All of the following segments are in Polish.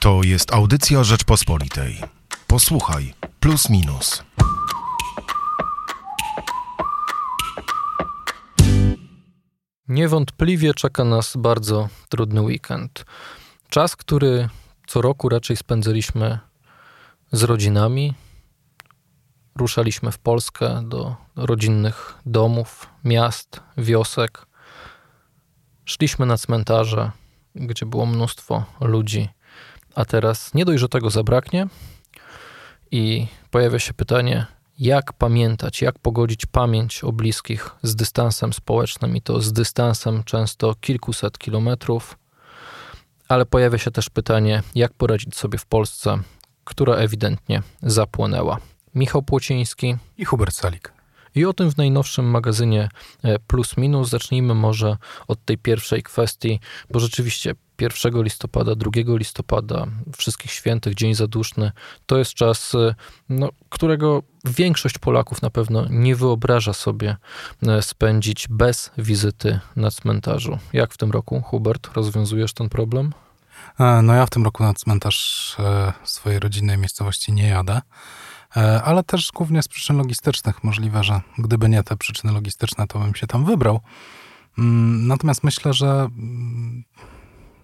To jest audycja Rzeczpospolitej. Posłuchaj, plus minus. Niewątpliwie czeka nas bardzo trudny weekend. Czas, który co roku raczej spędzaliśmy z rodzinami. Ruszaliśmy w Polskę do rodzinnych domów, miast, wiosek. Szliśmy na cmentarze, gdzie było mnóstwo ludzi, a teraz nie dość, że tego zabraknie i pojawia się pytanie, jak pamiętać, jak pogodzić pamięć o bliskich z dystansem społecznym i to z dystansem często kilkuset kilometrów, ale pojawia się też pytanie, jak poradzić sobie w Polsce, która ewidentnie zapłonęła. Michał Płociński i Hubert Salik. I o tym w najnowszym magazynie e, Plus Minus. Zacznijmy może od tej pierwszej kwestii, bo rzeczywiście 1 listopada, 2 listopada, Wszystkich Świętych, Dzień Zaduszny, to jest czas, e, no, którego większość Polaków na pewno nie wyobraża sobie e, spędzić bez wizyty na cmentarzu. Jak w tym roku, Hubert, rozwiązujesz ten problem? No ja w tym roku na cmentarz swojej rodzinnej miejscowości nie jadę. E, ale też głównie z przyczyn logistycznych. Możliwe, że gdyby nie te przyczyny logistyczne, to bym się tam wybrał. Mm, natomiast myślę, że mm,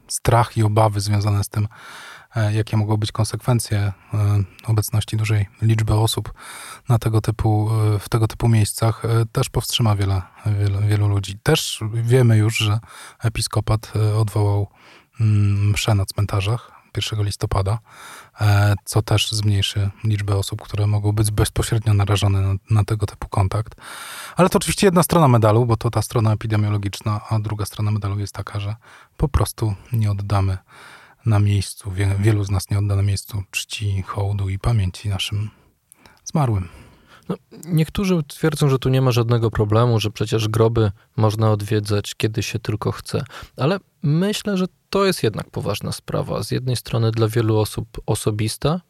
strach i obawy związane z tym, e, jakie mogą być konsekwencje e, obecności dużej liczby osób na tego typu, w tego typu miejscach, też powstrzyma wiele, wiele, wielu ludzi. Też wiemy już, że episkopat odwołał mm, msze na cmentarzach 1 listopada, e, co też zmniejszy liczbę osób, które mogą być bezpośrednio narażone na, na, tego typu kontakt. Ale to oczywiście jedna strona medalu, bo to ta strona epidemiologiczna, a druga strona medalu jest taka, że po prostu nie oddamy na miejscu, wielu z nas nie odda na miejscu czci, hołdu i pamięci naszym zmarłym. No, niektórzy twierdzą, że tu nie ma żadnego problemu, że przecież groby można odwiedzać kiedy się tylko chce, ale myślę, że to jest jednak poważna sprawa. Z jednej strony dla wielu osób osobista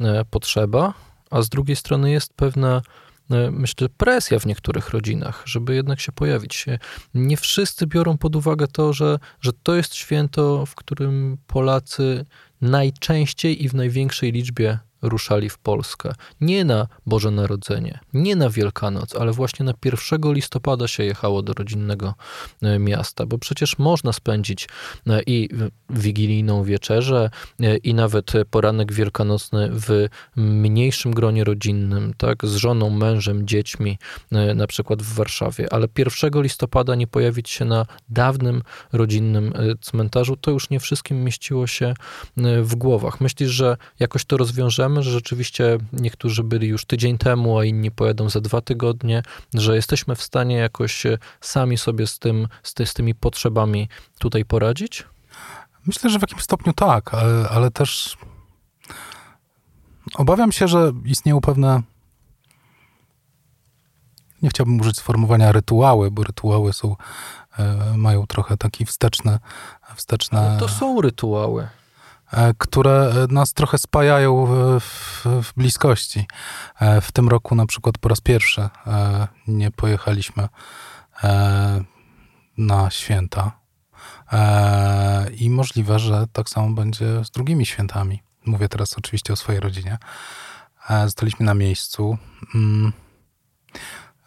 e, potrzeba, a z drugiej strony jest pewna e, myślę, presja w niektórych rodzinach, żeby jednak się pojawić. Nie wszyscy biorą pod uwagę to, że, że to jest święto, w którym Polacy najczęściej i w największej liczbie ruszali w Polskę. Nie na Boże Narodzenie, nie na Wielkanoc, ale właśnie na 1 listopada się jechało do rodzinnego e, miasta, bo przecież można spędzić e, i wigilijną wieczerzę, e, i nawet poranek wielkanocny w mniejszym gronie rodzinnym, tak, z żoną, mężem, dziećmi, na przykład w Warszawie, ale 1 listopada nie pojawić się na dawnym rodzinnym cmentarzu, to już nie wszystkim mieściło się w głowach. Myślisz, że jakoś to rozwiążemy? Że rzeczywiście niektórzy byli już tydzień temu, a inni pojadą za dwa tygodnie, że jesteśmy w stanie jakoś e, sami sobie z, tym, z, ty, z tymi potrzebami tutaj poradzić? Myślę, że w jakimś stopniu tak, ale, ale też obawiam się, że istnieją pewne. Nie chciałbym użyć sformułowania rytuały, bo rytuały są, e, mają trochę taki wsteczne. wsteczne... to są rytuały. E, które nas trochę spajają w, w, bliskości. E, w tym roku na przykład po raz pierwszy e, nie pojechaliśmy na święta. I możliwe, że tak samo będzie z drugimi świętami. Mówię teraz oczywiście o swojej rodzinie. Zostaliśmy na miejscu. Mm.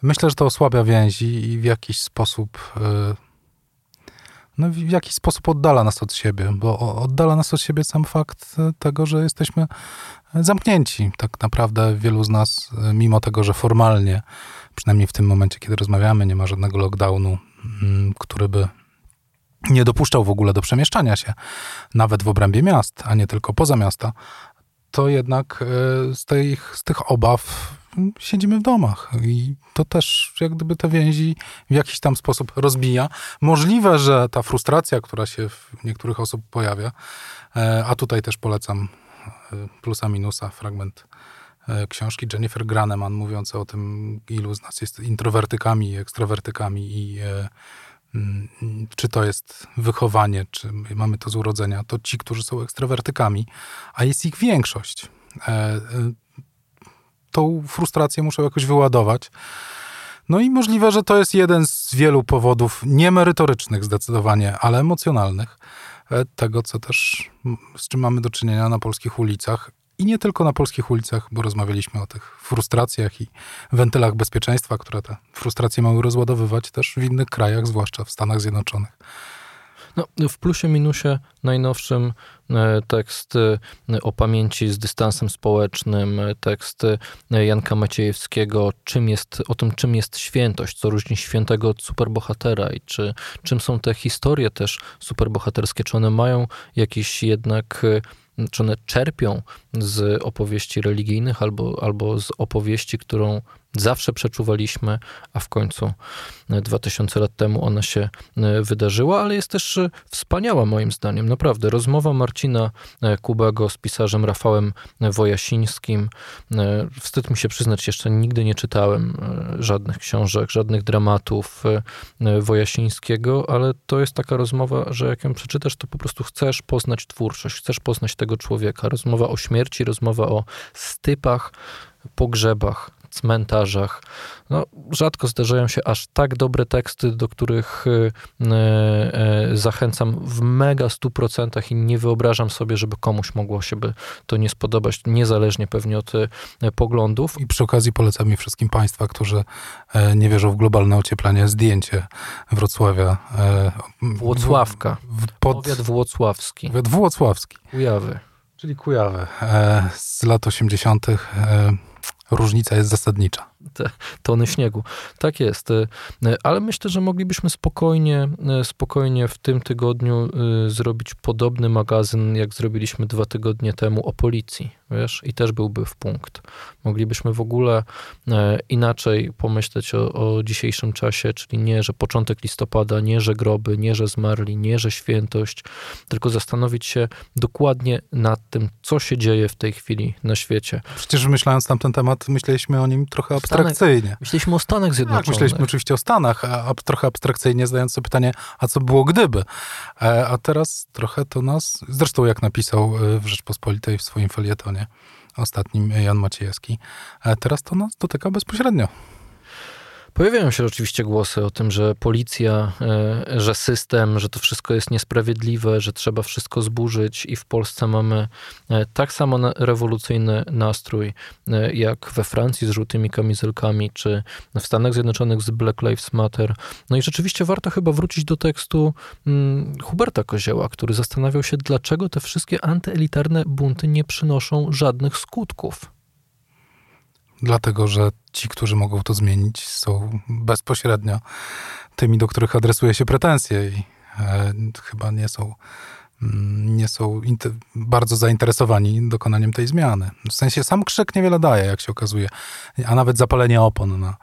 Myślę, że to osłabia więzi i w jakiś sposób no, w jakiś sposób oddala nas od siebie, bo oddala nas od siebie sam fakt e, tego, że jesteśmy zamknięci. Tak naprawdę wielu z nas, e, mimo tego, że formalnie, przynajmniej w tym momencie, kiedy rozmawiamy, nie ma żadnego lockdownu, mm, który by nie dopuszczał w ogóle do przemieszczania się, nawet w obrębie miast, a nie tylko poza miasta, to jednak e, z tych, z tych obaw siedzimy w domach i to też jak gdyby te więzi w jakiś tam sposób rozbija. Możliwe, że ta frustracja, która się w niektórych osób pojawia, e, a tutaj też polecam e, plusa minusa, fragment e, książki Jennifer Graneman mówiące o tym, ilu z nas jest introwertykami i ekstrawertykami i mm, czy to jest wychowanie, czy mamy to z urodzenia, to ci, którzy są ekstrawertykami, a jest ich większość tą frustrację muszą jakoś wyładować. No i możliwe, że to jest jeden z wielu powodów niemerytorycznych zdecydowanie, ale emocjonalnych, e, tego, co też, z czym mamy do czynienia na polskich ulicach. I nie tylko na polskich ulicach, bo rozmawialiśmy o tych frustracjach i wentylach bezpieczeństwa, które te frustracje mają rozładowywać też w innych krajach, zwłaszcza w Stanach Zjednoczonych. No, w plusie minusie najnowszym e, tekst e, o pamięci z dystansem społecznym, e, tekst Janka Maciejewskiego czym jest, o tym, czym jest świętość, co różni świętego od superbohatera i czy, czym są te historie też superbohaterskie, czy one mają jakiś jednak czy one czerpią z opowieści religijnych albo, albo z opowieści, którą zawsze przeczuwaliśmy, a w końcu 2000 lat temu ona się e, wydarzyła, ale jest też e, wspaniała moim zdaniem, naprawdę. Rozmowa Marcina e, Kubego z pisarzem Rafałem Wojasińskim. Wstyd mi się przyznać, jeszcze nigdy nie czytałem żadnych książek, żadnych dramatów Wojasińskiego, ale to jest taka rozmowa, że jak ją przeczytasz, to po prostu chcesz poznać twórczość, chcesz poznać tego człowieka. Rozmowa o śmierci, rozmowa o stypach, pogrzebach, cmentarzach. No, rzadko zdarzają się aż tak dobre teksty, do których e, e, zachęcam w mega stu procentach i nie wyobrażam sobie, żeby komuś mogło się by to nie spodobać, niezależnie pewnie od e, poglądów. I przy okazji polecam mi wszystkim Państwa, którzy nie wierzą w globalne ocieplenie, zdjęcie Wrocławia. Włocławka. W, pod... Powiat włocławski. Powiat włocławski. Kujawy. Czyli Kujawy. Z lat 80 różnica jest zasadnicza. Te tony śniegu. Tak jest. E, ale myślę, że moglibyśmy spokojnie, e, spokojnie w tym tygodniu zrobić podobny magazyn, jak zrobiliśmy dwa tygodnie temu o policji wiesz, i też byłby w punkt. Moglibyśmy w ogóle inaczej pomyśleć o, o, dzisiejszym czasie, czyli nie, że początek listopada, nie, że groby, nie, że zmarli, nie, że świętość, tylko zastanowić się dokładnie nad tym, co się dzieje w tej chwili na świecie. Przecież myśląc na ten temat, myśleliśmy o nim trochę abstrakcyjnie. Stanach, myśleliśmy o Stanach Zjednoczonych. Tak, myśleliśmy oczywiście o Stanach, a, a trochę abstrakcyjnie zadając sobie pytanie, a co było gdyby? E, a teraz trochę to nas, zresztą jak napisał e, w Rzeczpospolitej w swoim felietonie, ostatnim Jan Maciejewski. Teraz to nas dotyka bezpośrednio. Pojawiają się oczywiście głosy o tym, że policja, e, że system, że to wszystko jest niesprawiedliwe, że trzeba wszystko zburzyć i w Polsce mamy e, tak samo rewolucyjny nastrój e, jak we Francji z żółtymi kamizelkami, czy w Stanach Zjednoczonych z Black Lives Matter. No i rzeczywiście warto chyba wrócić do tekstu mm, Huberta Kozieła, który zastanawiał się, dlaczego te wszystkie antyelitarne bunty nie przynoszą żadnych skutków dlatego że ci, którzy mogą to zmienić, są bezpośrednio tymi, do których adresuje się pretensje i e, chyba nie są, mm, nie są bardzo zainteresowani dokonaniem tej zmiany. W sensie sam krzyk niewiele daje, jak się okazuje, a nawet zapalenie opon na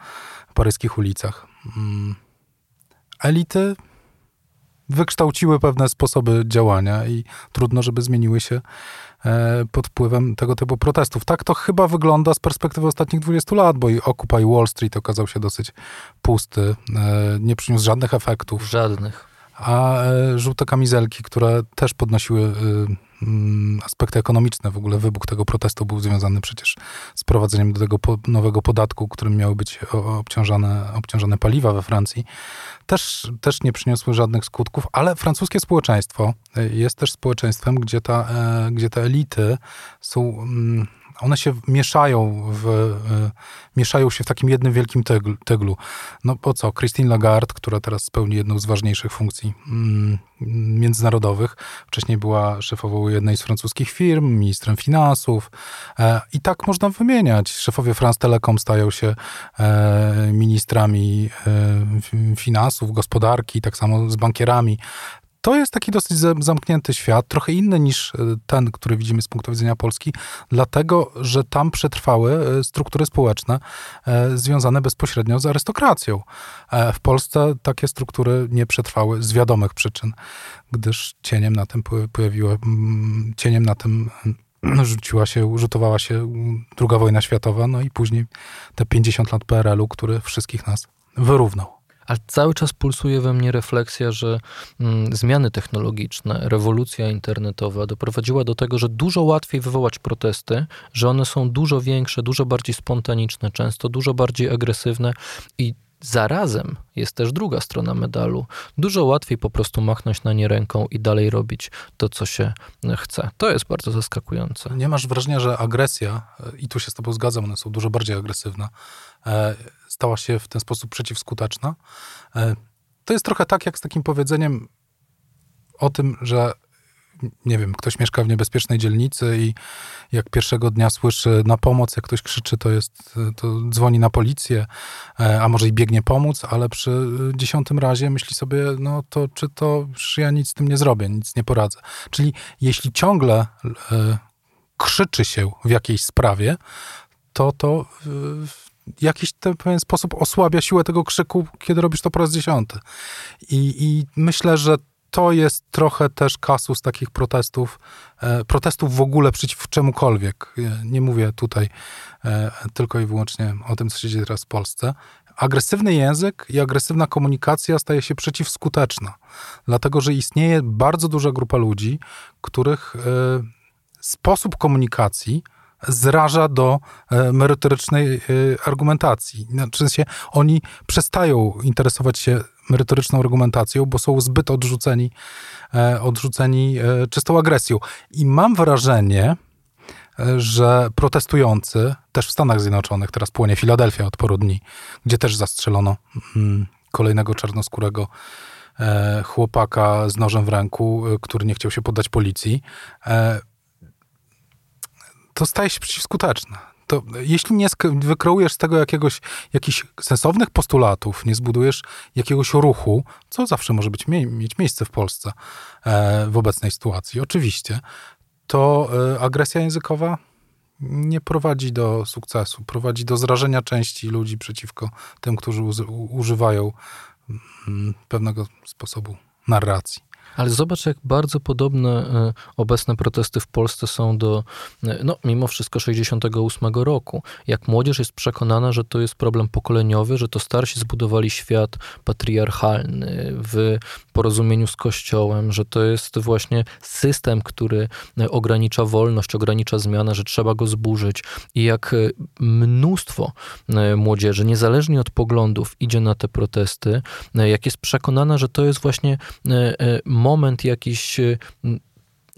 paryskich ulicach. Mm. Elity wykształciły pewne sposoby działania i trudno, żeby zmieniły się pod wpływem tego typu protestów. Tak to chyba wygląda z perspektywy ostatnich 20 lat, bo i Occupy Wall Street okazał się dosyć pusty, e, nie przyniósł żadnych efektów. Żadnych. A e, żółte kamizelki, które też podnosiły aspekty ekonomiczne. W ogóle wybuch tego protestu był związany przecież z prowadzeniem do tego nowego podatku, którym miały być obciążane, obciążone paliwa we Francji. Też, też nie przyniosły żadnych skutków, ale francuskie społeczeństwo e, jest też społeczeństwem, gdzie, ta, e, gdzie te elity są mm, one się mieszają, w, y, mieszają się w takim jednym wielkim teglu. No po co? Christine Lagarde, która teraz spełni jedną z ważniejszych funkcji mm, międzynarodowych, wcześniej była szefową jednej z francuskich firm, ministrem finansów e, i tak można wymieniać. Szefowie France Telecom stają się e, ministrami e, finansów, gospodarki, tak samo z bankierami to jest taki dosyć zamknięty świat, trochę inny niż e, ten, który widzimy z punktu widzenia Polski, dlatego, że tam przetrwały e, struktury społeczne e, związane bezpośrednio z arystokracją. W Polsce takie struktury nie przetrwały z wiadomych przyczyn, gdyż cieniem na tym pojawiła, cieniem na tym rzuciła się, rzutowała się druga wojna światowa, no i później te 50 lat PRL-u, który wszystkich nas wyrównał. Ale cały czas pulsuje we mnie refleksja, że mm, zmiany technologiczne, rewolucja internetowa doprowadziła do tego, że dużo łatwiej wywołać protesty, że one są dużo większe, dużo bardziej spontaniczne, często dużo bardziej agresywne i Zarazem jest też druga strona medalu. Dużo łatwiej po prostu machnąć na nie ręką i dalej robić to, co się chce. To jest bardzo zaskakujące. Nie masz wrażenia, że agresja, i tu się z Tobą zgadzam, one są dużo bardziej agresywne, e, stała się w ten sposób przeciwskuteczna? E, to jest trochę tak, jak z takim powiedzeniem o tym, że nie wiem, ktoś mieszka w niebezpiecznej dzielnicy i jak pierwszego dnia słyszy na pomoc, jak ktoś krzyczy, to jest, to dzwoni na policję, e, a może i biegnie pomóc, ale przy dziesiątym razie myśli sobie, no to czy to, ja nic z tym nie zrobię, nic nie poradzę. Czyli jeśli ciągle e, krzyczy się w jakiejś sprawie, to to w jakiś ten pewien sposób osłabia siłę tego krzyku, kiedy robisz to po raz dziesiąty. I, i myślę, że to jest trochę też kasus takich protestów, e, protestów w ogóle przeciw czemukolwiek. Nie mówię tutaj e, tylko i wyłącznie o tym, co się dzieje teraz w Polsce. Agresywny język i agresywna komunikacja staje się przeciwskuteczna, dlatego że istnieje bardzo duża grupa ludzi, których e, sposób komunikacji zraża do merytorycznej argumentacji. Znaczy, sensie oni przestają interesować się merytoryczną argumentacją, bo są zbyt odrzuceni, e, odrzuceni e, czystą agresją. I mam wrażenie, e, że protestujący, też w Stanach Zjednoczonych, teraz płonie Filadelfia od paru dni, gdzie też zastrzelono mm, kolejnego czarnoskórego chłopaka z nożem w ręku, który nie chciał się poddać policji, to staje się przeciwskuteczne to jeśli nie wykreujesz z tego jakiegoś, jakichś sensownych postulatów, nie zbudujesz jakiegoś ruchu, co zawsze może być, mieć miejsce w Polsce e, w obecnej sytuacji, oczywiście, to e, agresja językowa nie prowadzi do sukcesu, prowadzi do zrażenia części ludzi przeciwko tym, którzy używają mm, pewnego sposobu narracji. Ale zobacz, jak bardzo podobne e, obecne protesty w Polsce są do, e, no mimo wszystko, 68 roku. Jak młodzież jest przekonana, że to jest problem pokoleniowy, że to starsi zbudowali świat patriarchalny w porozumieniu z Kościołem, że to jest właśnie system, który e, ogranicza wolność, ogranicza zmianę, że trzeba go zburzyć. I jak mnóstwo młodzieży, niezależnie od poglądów, idzie na te protesty, jak jest przekonana, że to jest właśnie moment jakiś y,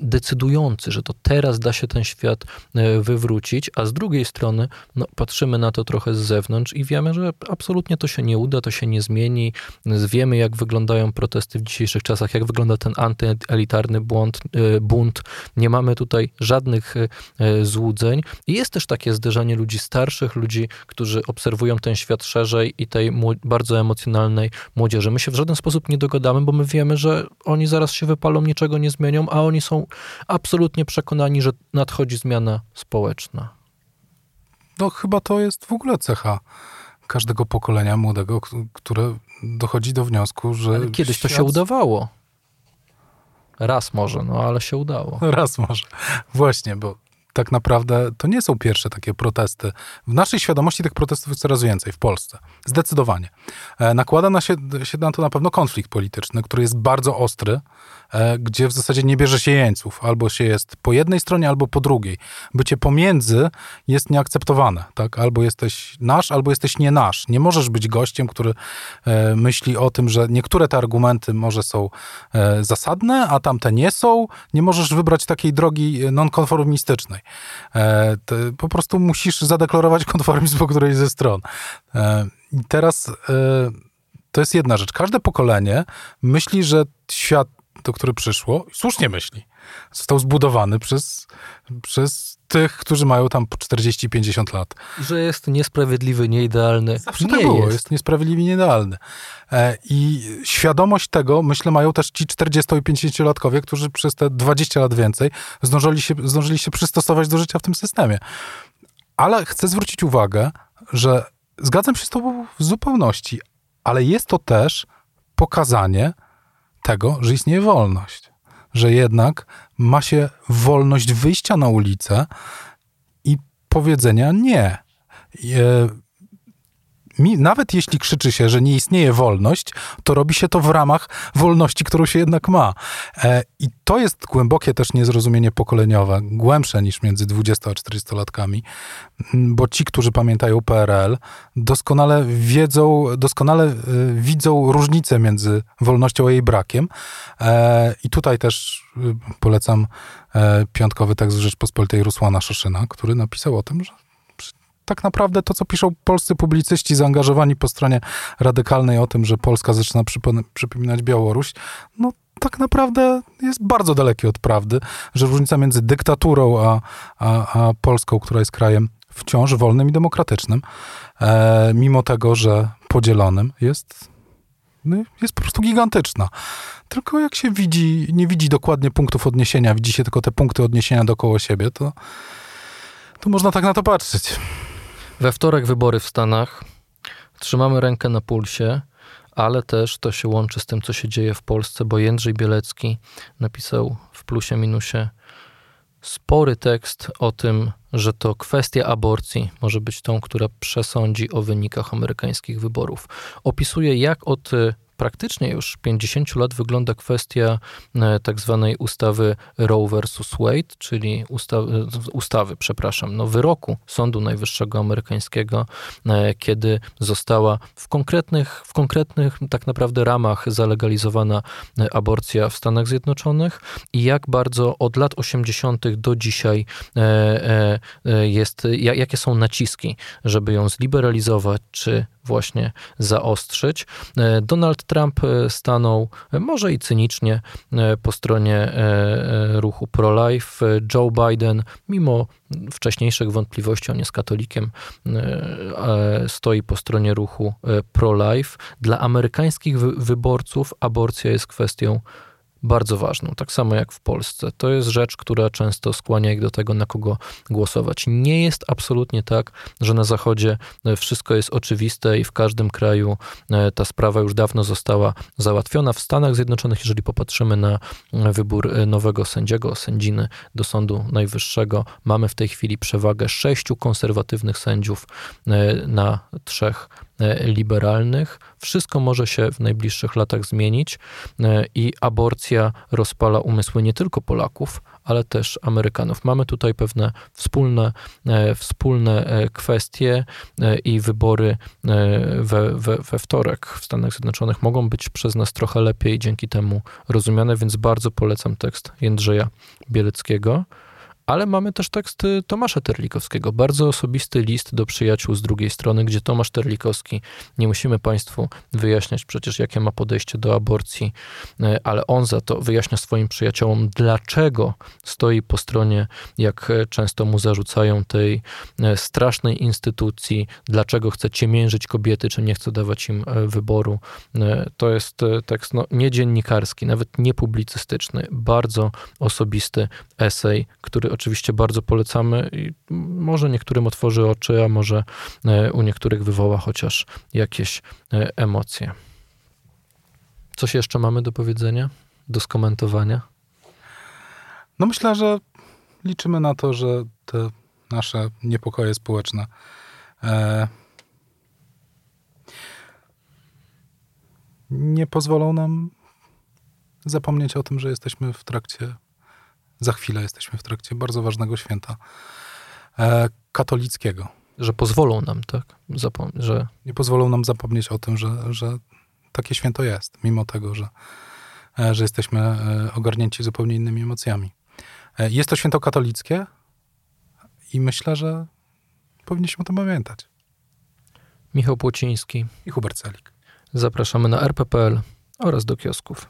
decydujący, że to teraz da się ten świat e, wywrócić, a z drugiej strony no, patrzymy na to trochę z zewnątrz i wiemy, że absolutnie to się nie uda, to się nie zmieni. Wiemy, jak wyglądają protesty w dzisiejszych czasach, jak wygląda ten antyelitarny błąd, e, bunt. Nie mamy tutaj żadnych e, złudzeń. I jest też takie zderzenie ludzi starszych, ludzi, którzy obserwują ten świat szerzej i tej bardzo emocjonalnej młodzieży. My się w żaden sposób nie dogadamy, bo my wiemy, że oni zaraz się wypalą, niczego nie zmienią, a oni są absolutnie przekonani, że nadchodzi zmiana społeczna. No chyba to jest w ogóle cecha każdego pokolenia młodego, które dochodzi do wniosku, że. Ale kiedyś świat... to się udawało. Raz może, no ale się udało. Raz może. Właśnie, bo tak naprawdę to nie są pierwsze takie protesty. W naszej świadomości tych protestów jest coraz więcej w Polsce. Zdecydowanie. E, nakłada na się, się na to na pewno konflikt polityczny, który jest bardzo ostry, e, gdzie w zasadzie nie bierze się jeńców. Albo się jest po jednej stronie, albo po drugiej. Bycie pomiędzy jest nieakceptowane. Tak? Albo jesteś nasz, albo jesteś nie nasz. Nie możesz być gościem, który e, myśli o tym, że niektóre te argumenty może są zasadne, a tamte nie są. Nie możesz wybrać takiej drogi nonkonformistycznej. E, po prostu musisz zadeklarować konformizm po którejś ze stron. E, I teraz e, to jest jedna rzecz. Każde pokolenie myśli, że świat, do który przyszło, słusznie myśli, został zbudowany przez, przez tych, którzy mają tam po 40-50 lat. Że jest niesprawiedliwy, nieidealny. Zawsze nie tak było, jest. jest niesprawiedliwy, nieidealny. E, I świadomość tego, myślę, mają też ci 40 i 50-latkowie, którzy przez te 20 lat więcej zdążyli się, zdążyli się przystosować do życia w tym systemie. Ale chcę zwrócić uwagę, że zgadzam się z tobą w zupełności, ale jest to też pokazanie tego, że istnieje wolność że jednak ma się wolność wyjścia na ulicę i powiedzenia nie. Mi, nawet jeśli krzyczy się, że nie istnieje wolność, to robi się to w ramach wolności, którą się jednak ma. E, I to jest głębokie też niezrozumienie pokoleniowe, głębsze niż między 20 a 40 latkami, bo ci, którzy pamiętają PRL, doskonale wiedzą, doskonale e, widzą różnicę między wolnością a jej brakiem. E, I tutaj też e, polecam e, piątkowy tekst Rzeczpospolitej Rusłana Szoszyna, który napisał o tym, że tak naprawdę to, co piszą polscy publicyści zaangażowani po stronie radykalnej o tym, że Polska zaczyna przypominać Białoruś, no tak naprawdę jest bardzo dalekie od prawdy, że różnica między dyktaturą a, a, a Polską, która jest krajem wciąż wolnym i demokratycznym, e, mimo tego, że podzielonym, jest, no, jest po prostu gigantyczna. Tylko jak się widzi, nie widzi dokładnie punktów odniesienia, widzi się tylko te punkty odniesienia dookoła siebie, to, to można tak na to patrzeć. We wtorek wybory w Stanach. Trzymamy rękę na pulsie, ale też to się łączy z tym, co się dzieje w Polsce, bo Jędrzej Bielecki napisał w plusie minusie spory tekst o tym, że to kwestia aborcji może być tą, która przesądzi o wynikach amerykańskich wyborów. Opisuje, jak od praktycznie już 50 lat wygląda kwestia e, tak zwanej ustawy Roe versus Wade, czyli ustawy, ustawy, przepraszam, no wyroku Sądu Najwyższego Amerykańskiego, e, kiedy została w konkretnych, w konkretnych tak naprawdę ramach zalegalizowana e, aborcja w Stanach Zjednoczonych i jak bardzo od lat 80. do dzisiaj jest, jakie są naciski, żeby ją zliberalizować, czy właśnie zaostrzyć. E, Donald Trump e, stanął e, może i cynicznie po stronie ruchu pro-life. Joe Biden, mimo wcześniejszych wątpliwości, on jest katolikiem, stoi po stronie ruchu pro-life. Dla amerykańskich wyborców aborcja jest kwestią bardzo ważną, tak samo jak w Polsce. To jest rzecz, która często skłania ich do tego, na kogo głosować. Nie jest absolutnie tak, że na Zachodzie e, wszystko jest oczywiste i w każdym kraju e, ta sprawa już dawno została załatwiona. W Stanach Zjednoczonych, jeżeli popatrzymy na e, wybór nowego sędziego, sędziny do Sądu Najwyższego, mamy w tej chwili przewagę sześciu konserwatywnych sędziów na trzech liberalnych. Wszystko może się w najbliższych latach zmienić e, i aborcja rozpala umysły nie tylko Polaków, ale też Amerykanów. Mamy tutaj pewne wspólne, e, wspólne kwestie i wybory we, we, we wtorek w Stanach Zjednoczonych mogą być przez nas trochę lepiej dzięki temu rozumiane, więc bardzo polecam tekst Jędrzeja Bieleckiego. Ale mamy też tekst Tomasza Terlikowskiego, bardzo osobisty list do przyjaciół z drugiej strony, gdzie Tomasz Terlikowski, nie musimy Państwu wyjaśniać przecież, jakie ma podejście do aborcji, e, ale on za to wyjaśnia swoim przyjaciołom, dlaczego stoi po stronie, jak często mu zarzucają, tej e, strasznej instytucji, dlaczego chce ciemiężyć kobiety, czy nie chce dawać im e, wyboru. To jest tekst no, nie dziennikarski, nawet nie publicystyczny, bardzo osobisty esej, który oczywiście bardzo polecamy i może niektórym otworzy oczy, a może e, u niektórych wywoła chociaż jakieś e, emocje. Coś jeszcze mamy do powiedzenia, do skomentowania? No myślę, że liczymy na to, że te nasze niepokoje społeczne e, nie pozwolą nam zapomnieć o tym, że jesteśmy w trakcie za chwilę jesteśmy w trakcie bardzo ważnego święta e, katolickiego. Że pozwolą nam, tak? Zapom- że... Nie pozwolą nam zapomnieć o tym, że, że takie święto jest, mimo tego, że, e, że jesteśmy e, ogarnięci zupełnie innymi emocjami. Jest to święto katolickie i myślę, że powinniśmy o tym pamiętać. Michał Płociński i Hubert Celik. Zapraszamy na rppl oraz do kiosków.